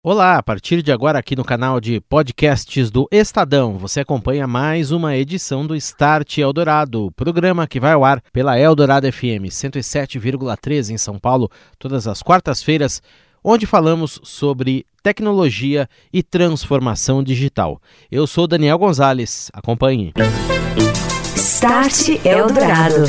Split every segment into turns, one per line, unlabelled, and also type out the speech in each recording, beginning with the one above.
Olá, a partir de agora aqui no canal de podcasts do Estadão, você acompanha mais uma edição do Start Eldorado, programa que vai ao ar pela Eldorado FM 107,3 em São Paulo, todas as quartas-feiras, onde falamos sobre tecnologia e transformação digital. Eu sou Daniel Gonzalez, acompanhe.
Start Eldorado.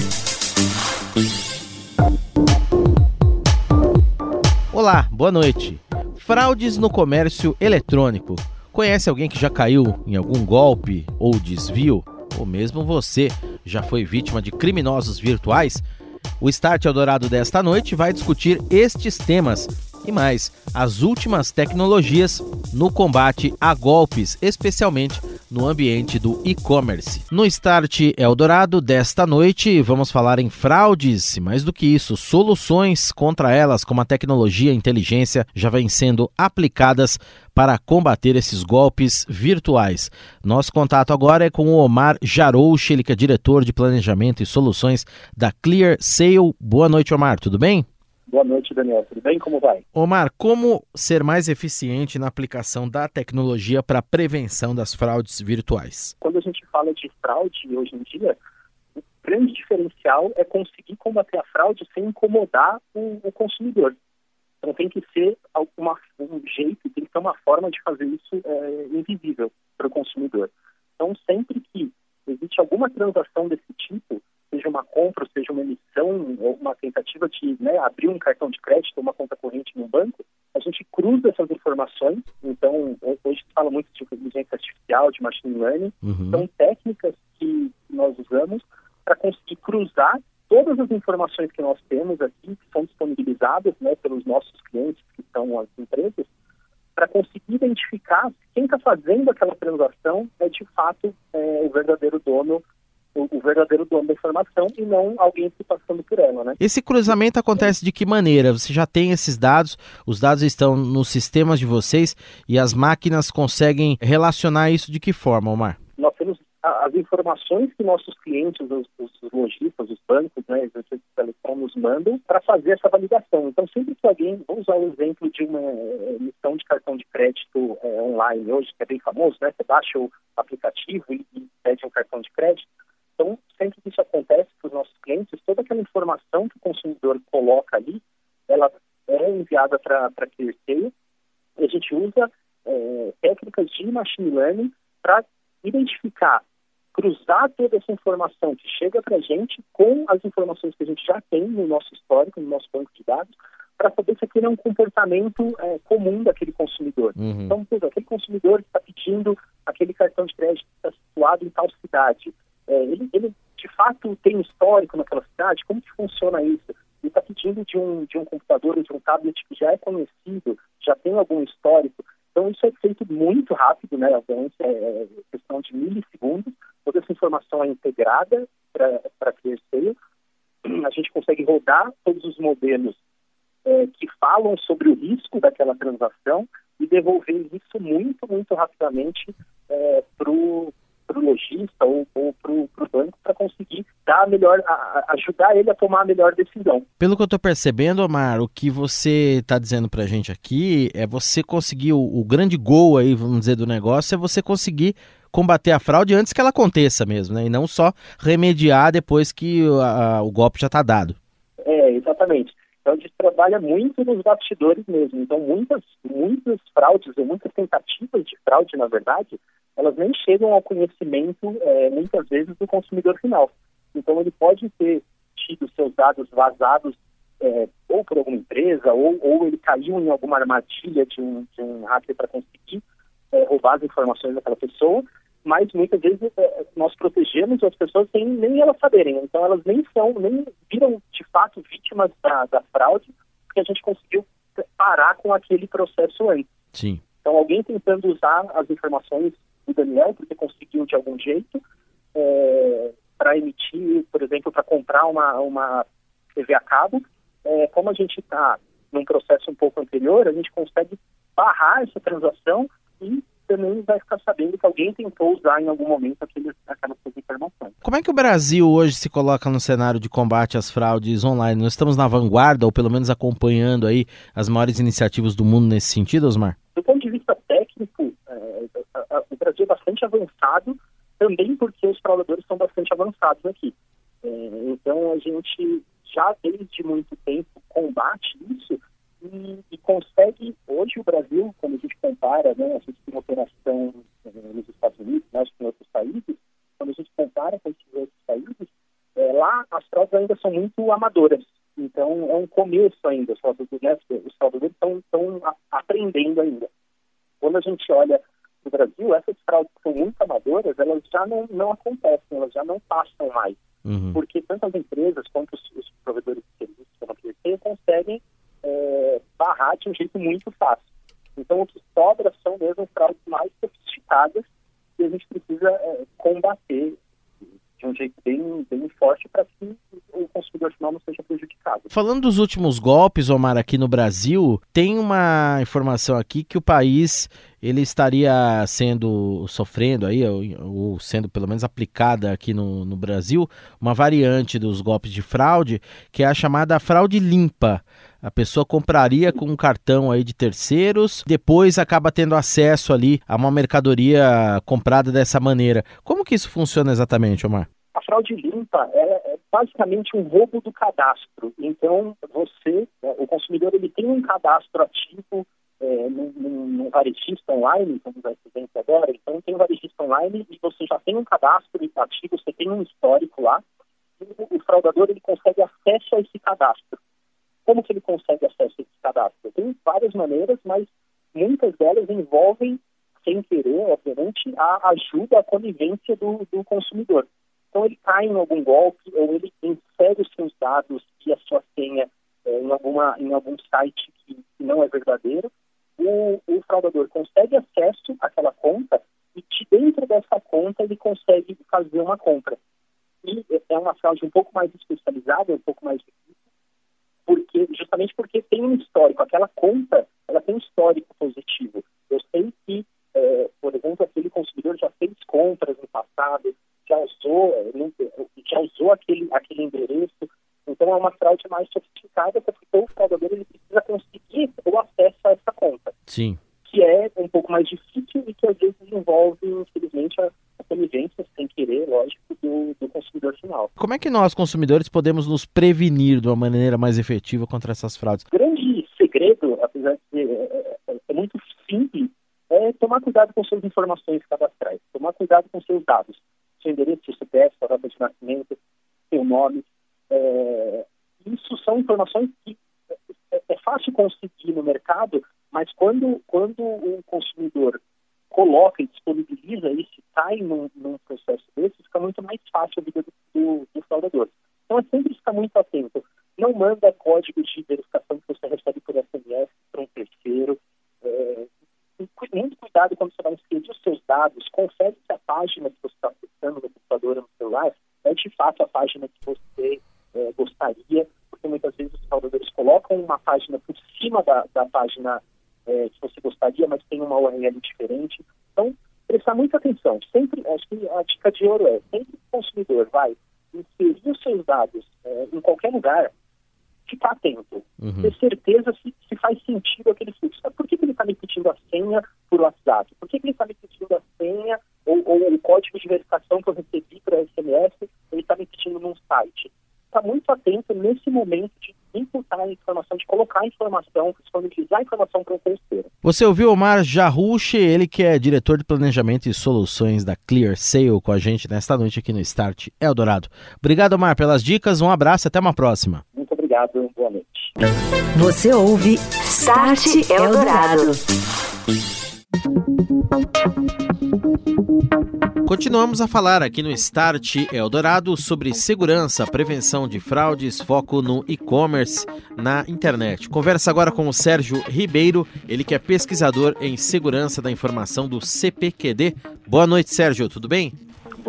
Olá, boa noite. Fraudes no comércio eletrônico. Conhece alguém que já caiu em algum golpe ou desvio? Ou mesmo você já foi vítima de criminosos virtuais? O Start Eldorado desta noite vai discutir estes temas e mais as últimas tecnologias no combate a golpes, especialmente no ambiente do e-commerce. No Start Eldorado desta noite, vamos falar em fraudes e, mais do que isso, soluções contra elas, como a tecnologia e a inteligência já vêm sendo aplicadas para combater esses golpes virtuais. Nosso contato agora é com o Omar Jarouche, ele que é diretor de planejamento e soluções da Clear Sale. Boa noite, Omar, tudo bem?
Boa noite, Daniel. Tudo bem? Como vai?
Omar, como ser mais eficiente na aplicação da tecnologia para a prevenção das fraudes virtuais?
Quando a gente fala de fraude hoje em dia, o grande diferencial é conseguir combater a fraude sem incomodar o, o consumidor. Então tem que ser alguma, um jeito, tem que ter uma forma de fazer isso é, invisível para o consumidor. Então sempre que existe alguma transação desse tipo, seja uma compra, seja uma emissão, ou uma tentativa de né, abrir um cartão de crédito ou uma conta corrente no banco, a gente cruza essas informações. Então, hoje se fala muito de inteligência artificial, de machine learning. Uhum. São técnicas que nós usamos para conseguir cruzar todas as informações que nós temos aqui, que são disponibilizadas né, pelos nossos clientes, que são as empresas, para conseguir identificar quem está fazendo aquela transação é de fato é, o verdadeiro dono o, o, verdadeiro dono da informação e não alguém se passando por ela, né?
Esse cruzamento acontece de que maneira? Você já tem esses dados, os dados estão nos sistemas de vocês e as máquinas conseguem relacionar isso de que forma, Omar?
Nós temos as informações que nossos clientes, os, os lojistas, os bancos, né, os de telecom nos mandam para fazer essa validação. Então, sempre que alguém, vamos usar o exemplo de uma eh, emissão de cartão de crédito é, online hoje, que é bem famoso, né? Você baixa o aplicativo e, e pede um cartão de crédito então, sempre que isso acontece para os nossos clientes, toda aquela informação que o consumidor coloca ali, ela é enviada para a ClearSale e a gente usa é, técnicas de machine learning para identificar, cruzar toda essa informação que chega para a gente com as informações que a gente já tem no nosso histórico, no nosso banco de dados, para saber se aquele é um comportamento é, comum daquele consumidor. Uhum. Então, aquele consumidor que está pedindo aquele cartão de crédito que está situado em tal cidade, é, ele, ele, de fato tem histórico naquela cidade? Como que funciona isso? Ele está pedindo de um, de um computador de um tablet que já é conhecido, já tem algum histórico. Então isso é feito muito rápido, né? Obviamente é, é questão de milissegundos. Toda essa informação é integrada para ClearSale. A gente consegue rodar todos os modelos é, que falam sobre o risco daquela transação e devolver isso muito, muito rapidamente é, para o para o lojista ou, ou para o banco para conseguir dar melhor, a, ajudar ele a tomar a melhor decisão.
Pelo que eu estou percebendo, Omar, o que você está dizendo para a gente aqui é você conseguir o, o grande gol aí, vamos dizer, do negócio é você conseguir combater a fraude antes que ela aconteça mesmo, né? E não só remediar depois que a, o golpe já está dado.
É, exatamente. Então a gente trabalha muito nos bastidores mesmo. Então muitas, muitas fraudes, ou muitas tentativas de fraude, na verdade, elas nem chegam ao conhecimento, é, muitas vezes, do consumidor final. Então, ele pode ter tido seus dados vazados é, ou por alguma empresa, ou, ou ele caiu em alguma armadilha de um, de um hacker para conseguir é, roubar as informações daquela pessoa, mas muitas vezes é, nós protegemos as pessoas sem nem elas saberem. Então, elas nem são, nem viram de fato vítimas da, da fraude, porque a gente conseguiu parar com aquele processo antes.
Sim.
Então, alguém tentando usar as informações do Daniel, porque conseguiu de algum jeito, é, para emitir, por exemplo, para comprar uma, uma TV a cabo. É, como a gente está num processo um pouco anterior, a gente consegue barrar essa transação e também vai ficar sabendo que alguém tentou usar em algum momento aqueles, aquelas informações.
Como é que o Brasil hoje se coloca no cenário de combate às fraudes online? Nós estamos na vanguarda, ou pelo menos acompanhando aí as maiores iniciativas do mundo nesse sentido, Osmar?
Bastante avançado, também porque os fraudadores são bastante avançados aqui. É, então, a gente já desde muito tempo combate isso e, e, consegue, hoje o Brasil, quando a gente compara, né, a gente tem uma operação eh, nos Estados Unidos, né, em outros países, quando a gente compara com esses outros países, é, lá as fraudes ainda são muito amadoras. Então é um começo ainda, os fraudadores, né, os fraudadores estão aprendendo ainda. Quando a gente olha no Brasil, essas fraudes que são muito amadoras, elas já não, não acontecem, elas já não passam mais. Uhum. Porque tanto as empresas quanto os, os provedores de serviços como a PVC conseguem é, barrar de um jeito muito fácil. Então, o que sobra são mesmo fraudes mais sofisticadas que a gente precisa é, combater de um jeito bem, bem forte para que o consumidor final não seja prejudicado.
Falando dos últimos golpes, Omar, aqui no Brasil, tem uma informação aqui que o país ele estaria sendo sofrendo aí, ou, ou sendo pelo menos aplicada aqui no, no Brasil, uma variante dos golpes de fraude, que é a chamada fraude limpa. A pessoa compraria com um cartão aí de terceiros, depois acaba tendo acesso ali a uma mercadoria comprada dessa maneira. Como que isso funciona exatamente, Omar?
A fraude limpa é, é basicamente um roubo do cadastro. Então, você, né, o consumidor, ele tem um cadastro ativo é, num, num varejista online, como vai ser agora, então tem um varejista online e você já tem um cadastro ativo, você tem um histórico lá, e o, fraudador ele consegue acesso a esse cadastro. Como que ele consegue acesso a esse cadastro? Tem várias maneiras, mas muitas delas envolvem, sem querer, obviamente, a ajuda, a conivência do, do consumidor. Então ele cai em algum golpe ou ele insere os seus dados e a sua senha é, em, alguma, em algum site que, que não é verdadeiro. O, o, fraudador consegue acesso àquela conta e de dentro dessa conta ele consegue fazer uma compra. E é uma fraude um pouco mais especializada, um pouco mais porque justamente porque tem um histórico, aquela conta, ela tem um histórico positivo. Eu sei que, é, por exemplo, aquele consumidor já fez compras no passado, já usou, é, já usou aquele, aquele endereço, então é uma fraude mais sofisticada, porque o fraudador ele precisa conseguir o acesso a essa conta.
Sim.
Que é um pouco mais difícil e que às vezes envolve, infelizmente, a, a conivência, sem querer, lógico,
Como é que nós, consumidores, podemos nos prevenir de uma maneira mais efetiva contra essas fraudes?
Grande segredo, apesar de ser é, é, é muito simples, é tomar cuidado com suas informações cadastrais, tomar cuidado com seus dados, seu endereço, seu CPF, sua data de nascimento, seu nome. É, isso são informações que é, é fácil conseguir no mercado, mas quando, quando o consumidor coloca e disponibiliza isso, cai num, num, processo desse, fica muito mais fácil a vida do é sempre ficar muito atento. Não manda código de verificação que você recebe por SMS para um terceiro. É, muito cuidado quando você vai inserir os seus dados. Confere se a página que você está acessando no computador ou no celular é de fato a página que você é, gostaria, porque muitas vezes os fraudadores colocam uma página por cima da, da página é, que você gostaria, mas tem uma URL diferente. Então, prestar muita atenção. Sempre, acho que a dica de ouro é, sempre o consumidor vai inserir os seus dados é, em qualquer lugar, ficar atento. Uhum. Ter certeza se, se, faz sentido aquele fluxo. Por que, que ele está me pedindo a senha por WhatsApp? Por que, que ele está me pedindo a senha ou, ou, o código de verificação que eu recebi para SMS, ele está me pedindo num site? Está muito atento nesse momento de imputar a informação, de colocar a informação, disponibilizar a informação para o terceiro.
Você ouviu Omar Jarruche, ele que é diretor de planejamento e soluções da Clear Sale com a gente nesta noite aqui no Start Eldorado. Obrigado, Omar, pelas dicas, um abraço, até uma próxima.
Muito obrigado, boa noite.
Você ouve Start Eldorado.
Continuamos a falar aqui no Start Eldorado sobre segurança, prevenção de fraudes, foco no e-commerce na internet. Conversa agora com o Sérgio Ribeiro, ele que é pesquisador em segurança da informação do CPQD. Boa noite, Sérgio, tudo bem?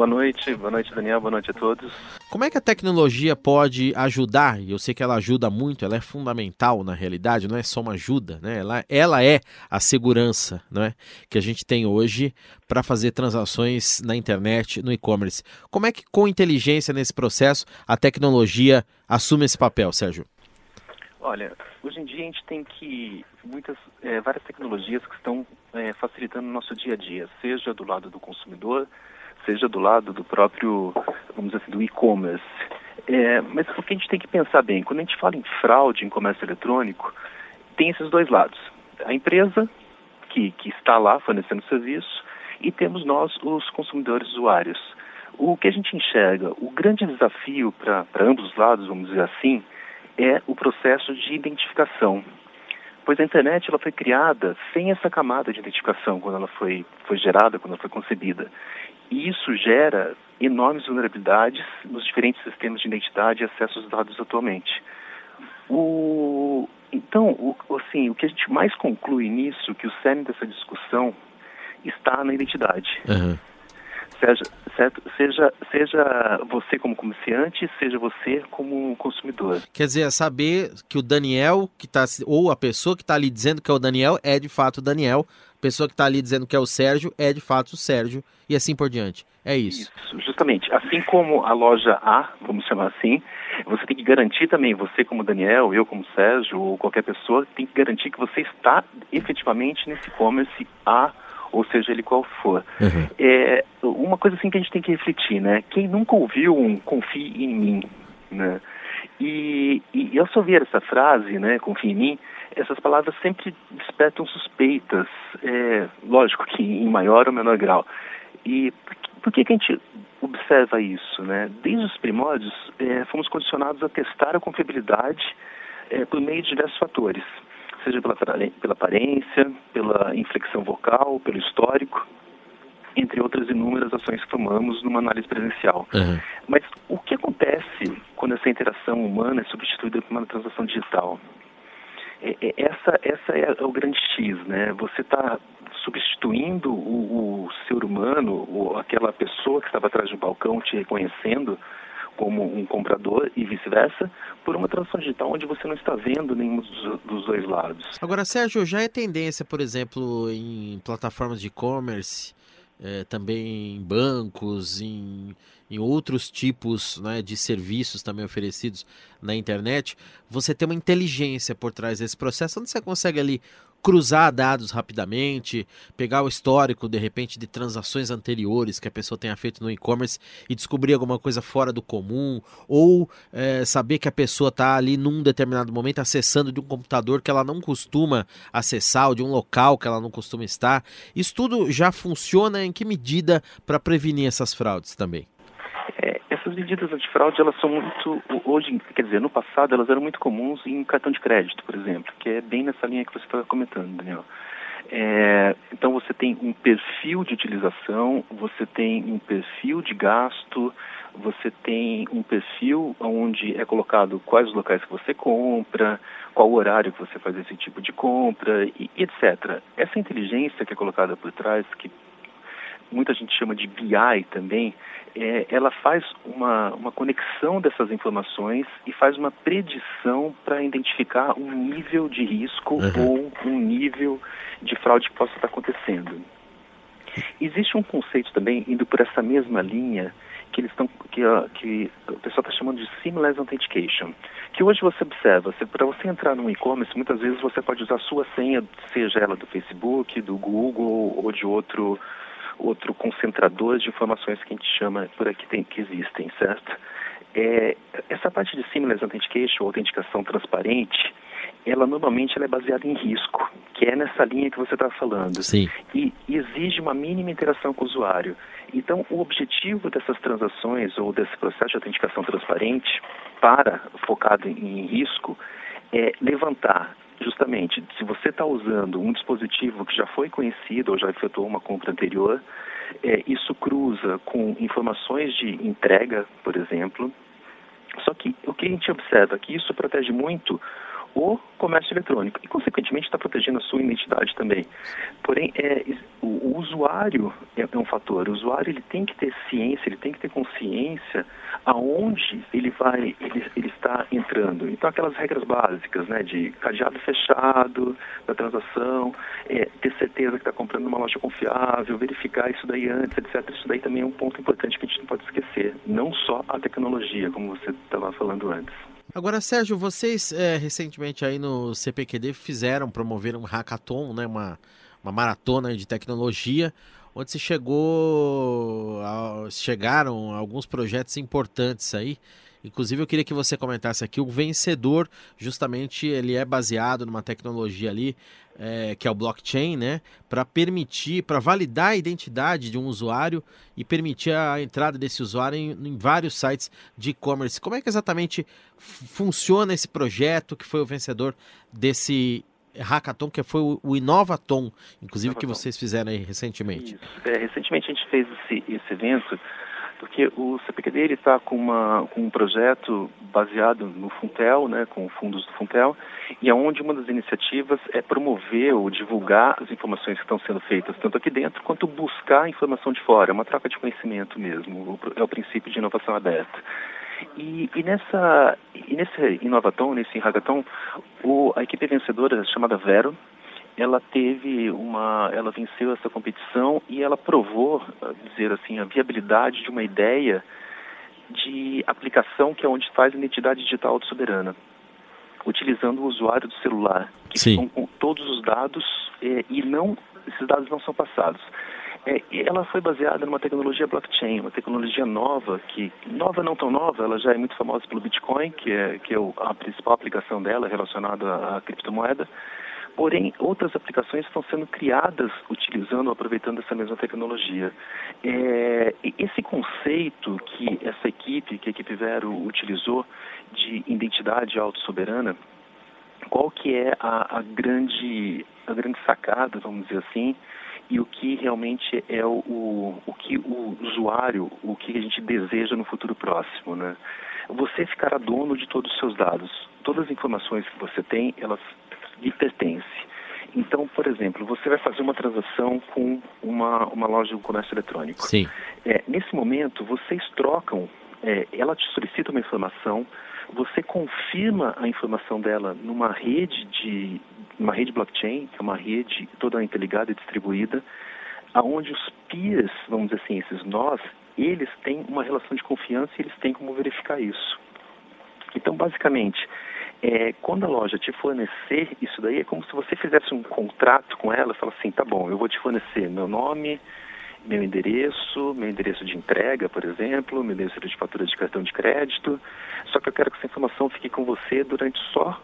Boa noite, boa noite Daniel, boa noite a todos.
Como é que a tecnologia pode ajudar? Eu sei que ela ajuda muito, ela é fundamental na realidade, não é só uma ajuda, né? Ela, ela é a segurança não é? que a gente tem hoje para fazer transações na internet, no e-commerce. Como é que com inteligência nesse processo a tecnologia assume esse papel, Sérgio?
Olha, hoje em dia a gente tem que muitas, é, várias tecnologias que estão é, facilitando o nosso dia a dia, seja do lado do consumidor, seja do lado do próprio, vamos dizer assim, do e-commerce. É, mas o que a gente tem que pensar bem, quando a gente fala em fraude em comércio eletrônico, tem esses dois lados. A empresa que, que está lá fornecendo serviço e temos nós, os consumidores usuários. O que a gente enxerga, o grande desafio para ambos os lados, vamos dizer assim, é o processo de identificação. Pois a internet ela foi criada sem essa camada de identificação quando ela foi, foi gerada, quando ela foi concebida. E isso gera enormes vulnerabilidades nos diferentes sistemas de identidade e acesso aos dados atualmente. O, então, o, assim, o que a gente mais conclui nisso, que o cerne dessa discussão está na identidade. Uhum. Seja, certo? Seja, seja você como comerciante, seja você como consumidor.
Quer dizer, é saber que o Daniel, que tá, ou a pessoa que está ali dizendo que é o Daniel, é de fato o Daniel, a pessoa que está ali dizendo que é o Sérgio, é de fato o Sérgio, e assim por diante. É isso.
Isso, justamente. Assim como a loja A, vamos chamar assim, você tem que garantir também, você como Daniel, eu como Sérgio, ou qualquer pessoa, tem que garantir que você está efetivamente nesse e-commerce A ou seja ele qual for. Uhum. É, uma coisa assim que a gente tem que refletir, né? Quem nunca ouviu um confie em mim, né? E, e ao só ouvir essa frase, né, confie em mim, essas palavras sempre despertam suspeitas, é, lógico que em maior ou menor grau. E por que, que a gente observa isso? Né? Desde os primórdios, é, fomos condicionados a testar a confiabilidade é, por meio de diversos fatores seja pela, pela aparência, pela inflexão vocal, pelo histórico, entre outras inúmeras ações que tomamos numa análise presencial. Uhum. Mas o que acontece quando essa interação humana é substituída por uma transação digital? É, é, essa, essa é, o grande X, né? Você está substituindo o, o ser humano, ou aquela pessoa que estava atrás do balcão te reconhecendo como um comprador e vice-versa, por uma transação digital onde você não está vendo nenhum dos, dois lados.
Agora, Sérgio, já é tendência, por exemplo, em plataformas de e-commerce, é, também em bancos, em, em outros tipos né, de serviços também oferecidos na internet, você tem uma inteligência por trás desse processo, onde você consegue ali cruzar dados rapidamente, pegar o histórico, de repente, de transações anteriores que a pessoa tenha feito no e-commerce e descobrir alguma coisa fora do comum, ou é, saber que a pessoa está ali num determinado momento acessando de um computador que ela não costuma acessar, ou de um local que ela não costuma estar. Isso tudo já funciona em que medida para prevenir essas fraudes também?
Essas medidas antifraude, elas são muito, hoje, quer dizer, no passado, elas eram muito comuns em cartão de crédito, por exemplo, que é bem nessa linha que você estava comentando, Daniel. É, então você tem um perfil de utilização, você tem um perfil de gasto, você tem um perfil onde é colocado quais os locais que você compra, qual o horário que você faz esse tipo de compra, e, etc. Essa inteligência que é colocada por trás, que muita gente chama de BI também, é, ela faz uma, uma conexão dessas informações e faz uma predição para identificar um nível de risco uhum. ou um nível de fraude que possa estar acontecendo. Existe um conceito também indo por essa mesma linha que eles estão que, que o pessoal está chamando de seamless authentication, que hoje você observa, para você entrar no e-commerce, muitas vezes você pode usar a sua senha, seja ela do Facebook, do Google ou de outro outro concentrador de informações que a gente chama por aqui tem, que existem, certo? É, essa parte de Seamless Authentication, ou autenticação transparente, ela normalmente ela é baseada em risco, que é nessa linha que você está falando.
Sim.
E exige uma mínima interação com o usuário. Então, o objetivo dessas transações ou desse processo de autenticação transparente, para focado em risco, é levantar justamente, se você está usando um dispositivo que já foi conhecido ou já efetuou uma compra anterior, é, isso cruza com informações de entrega, por exemplo. Só que o que a gente observa é que isso protege muito o comércio eletrônico e, consequentemente, está protegendo a sua identidade também. Porém, é, o, o usuário é, é, um fator. O usuário ele tem que ter ciência, ele tem que ter consciência aonde ele vai, ele, ele está entrando. Então, aquelas regras básicas, né, de cadeado fechado da transação, é, ter certeza que está comprando numa loja confiável, verificar isso daí antes, etc. Isso daí também é um ponto importante que a gente não pode esquecer. Não só a tecnologia, como você estava falando antes.
Agora, Sérgio, vocês é, recentemente aí no CPQD fizeram, promoveram um hackathon, né, uma, uma maratona de tecnologia, onde se chegou, a, chegaram alguns projetos importantes aí. Inclusive, eu queria que você comentasse aqui o vencedor, justamente ele é baseado numa tecnologia ali, é, que é o blockchain, né? Para permitir, para validar a identidade de um usuário e permitir a entrada desse usuário em, em vários sites de e-commerce. Como é que exatamente funciona esse projeto que foi o vencedor desse hackathon, que foi o, Inovaton, inclusive Inovaton. que vocês fizeram aí recentemente?
É, recentemente a gente fez esse, esse evento porque o CPQD está com, uma, com um projeto baseado no Funtel, né, com fundos do Funtel, e é onde uma das iniciativas é promover ou divulgar as informações que estão sendo feitas, tanto aqui dentro quanto buscar informação de fora. É uma troca de conhecimento mesmo, é o princípio de inovação aberta. E, e, nessa, e nesse Inovaton, nesse Hackathon, o, a equipe vencedora chamada Vero, ela teve uma, ela venceu essa competição e ela provou, dizer assim, a viabilidade de uma ideia de aplicação que é onde faz a identidade digital soberana, utilizando o usuário do celular, que
Sim.
com todos os dados é, e não esses dados não são passados. É, ela foi baseada numa tecnologia blockchain, uma tecnologia nova, que nova não tão nova, ela já é muito famosa pelo Bitcoin, que é, que é a principal aplicação dela relacionada à criptomoeda, Porém, outras aplicações estão sendo criadas utilizando, aproveitando essa mesma tecnologia. É, esse conceito que essa equipe, que a equipe Vero utilizou de identidade autossoberana, qual que é a, a, grande, a grande sacada, vamos dizer assim, e o que realmente é o, o, o que o usuário, o que a gente deseja no futuro próximo, né? Você ficará dono de todos os seus dados. Todas as informações que você tem, elas lhe pertence. Então, por exemplo, você vai fazer uma transação com uma, uma loja de comércio eletrônico.
Sim.
É, nesse momento, vocês trocam, é, ela te solicita uma informação, você confirma a informação dela numa rede de uma rede blockchain, que é uma rede toda interligada e distribuída, aonde os peers, vamos dizer assim, esses nós, eles têm uma relação de confiança e eles têm como verificar isso. Então, basicamente, é, quando a loja te fornecer isso daí, é como se você fizesse um contrato com ela, fala assim, tá bom, eu vou te fornecer meu nome, meu endereço, meu endereço de entrega, por exemplo, meu endereço de fatura de cartão de crédito, só que eu quero que essa informação fique com você durante só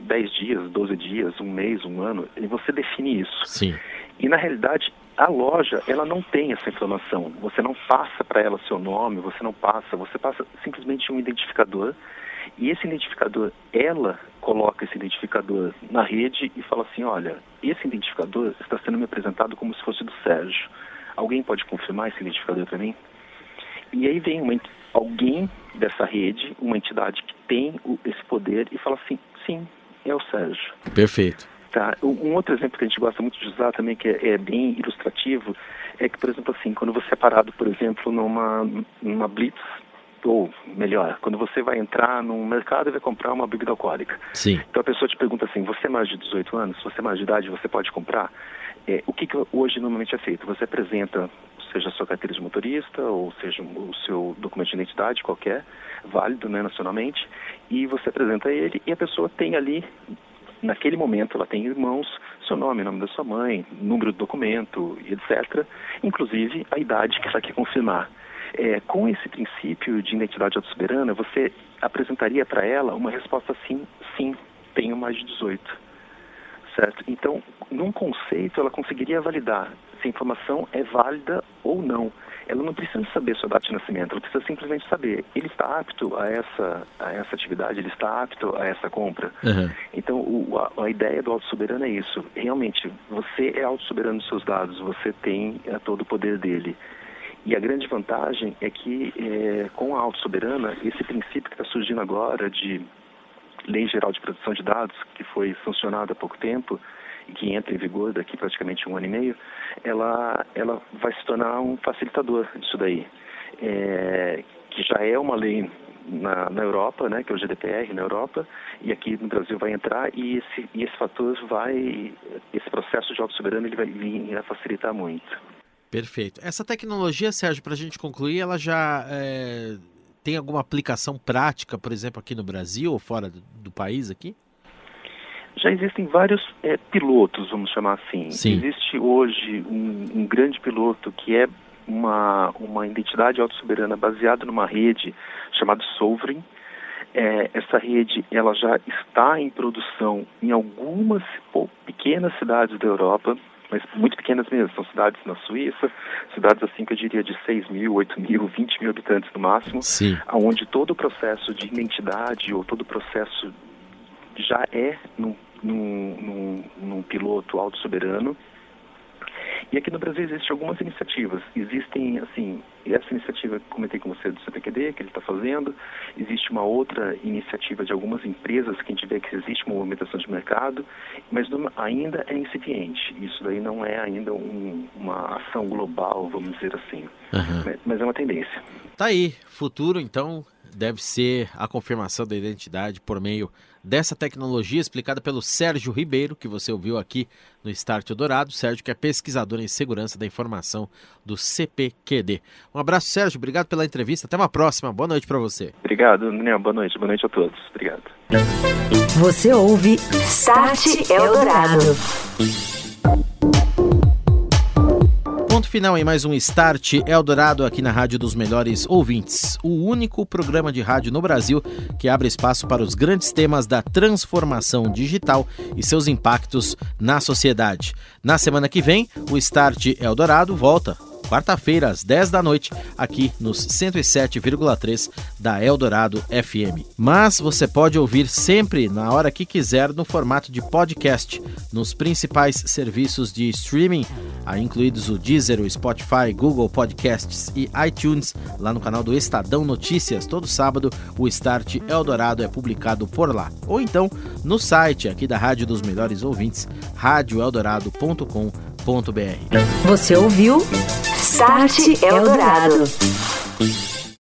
10 dias, 12 dias, um mês, um ano, e você define isso.
Sim.
E na realidade, a loja, ela não tem essa informação. Você não passa para ela seu nome, você não passa, você passa simplesmente um identificador e esse identificador, ela coloca esse identificador na rede e fala assim, olha, esse identificador está sendo me apresentado como se fosse do Sérgio. Alguém pode confirmar esse identificador para mim? E aí vem uma, alguém dessa rede, uma entidade que tem o, esse poder e fala assim, sim, é o Sérgio.
Perfeito.
Tá. Um outro exemplo que a gente gosta muito de usar também, que é, é bem ilustrativo, é que, por exemplo, assim, quando você é parado, por exemplo, numa, numa blitz ou melhor, quando você vai entrar num mercado e vai comprar uma bebida alcoólica.
Sim.
Então a pessoa te pergunta assim: você é mais de 18 anos? Se você é mais de idade, você pode comprar? É, o que, que hoje normalmente é feito? Você apresenta, seja a sua carteira de motorista, ou seja o seu documento de identidade qualquer, válido né, nacionalmente, e você apresenta ele e a pessoa tem ali naquele momento ela tem em mãos seu nome, nome da sua mãe, número do documento, etc. Inclusive a idade que ela quer confirmar. É, com esse princípio de identidade autossoberana, você apresentaria para ela uma resposta sim, sim, tenho mais de 18. Certo? Então, num conceito, ela conseguiria validar se a informação é válida ou não. Ela não precisa saber sua data de nascimento, ela precisa simplesmente saber, ele está apto a essa, a essa atividade, ele está apto a essa compra.
Uhum.
Então, o, a, a, ideia do auto-soberano é isso. Realmente, você é auto-soberano dos seus dados, você tem é, todo o poder dele. E a grande vantagem é que, é, com a auto-soberana, esse princípio que está surgindo agora de Lei Geral de Proteção de Dados, que foi sancionada há pouco tempo e que entra em vigor daqui praticamente um ano e meio, ela, ela vai se tornar um facilitador disso daí. É, que já é uma lei na, na Europa, né, que é o GDPR na Europa, e aqui no Brasil vai entrar e esse, e esse fator vai, esse processo de auto-soberano ele vai vir a facilitar muito.
Perfeito. Essa tecnologia, Sérgio, para a gente concluir, ela já é, tem alguma aplicação prática, por exemplo, aqui no Brasil ou fora do, do país aqui?
Já existem vários é, pilotos, vamos chamar assim.
Sim.
Existe hoje um, um grande piloto que é uma, uma identidade autossoberana baseada numa rede chamada Sovereign. É, essa rede ela já está em produção em algumas pequenas cidades da Europa, mas muito pequenas mesmo, são cidades na Suíça, cidades assim que eu diria de 6 mil, 8 mil, 20 mil habitantes no máximo,
Sim.
onde todo o processo de identidade ou todo o processo já é num, num, num, num piloto autossoberano. E aqui no Brasil existem algumas iniciativas. Existem, assim, essa iniciativa que comentei com você do CPQD, que ele está fazendo. Existe uma outra iniciativa de algumas empresas que a gente vê que existe uma movimentação de mercado, mas não, ainda é incipiente. Isso daí não é ainda um, uma ação global, vamos dizer assim.
Uhum.
Mas, mas é uma tendência.
Tá aí, futuro então deve ser a confirmação da identidade por meio dessa tecnologia explicada pelo Sérgio Ribeiro, que você ouviu aqui no Start Dourado. Sérgio, que é pesquisador em segurança da informação do CPQD. Um abraço, Sérgio. Obrigado pela entrevista. Até uma próxima. Boa noite para você.
Obrigado, Daniel. Boa noite. Boa noite a todos. Obrigado.
Você ouve Start Eldorado.
Final em mais um Start Eldorado aqui na Rádio dos Melhores Ouvintes, o único programa de rádio no Brasil que abre espaço para os grandes temas da transformação digital e seus impactos na sociedade. Na semana que vem, o Start Eldorado volta quarta-feira, às 10 da noite, aqui nos 107,3 da Eldorado FM. Mas você pode ouvir sempre, na hora que quiser, no formato de podcast, nos principais serviços de streaming, aí incluídos o Deezer, o Spotify, Google Podcasts e iTunes, lá no canal do Estadão Notícias. Todo sábado, o Start Eldorado é publicado por lá. Ou então, no site aqui da Rádio dos Melhores Ouvintes, radioeldorado.com.br.
Você ouviu Start Eldorado.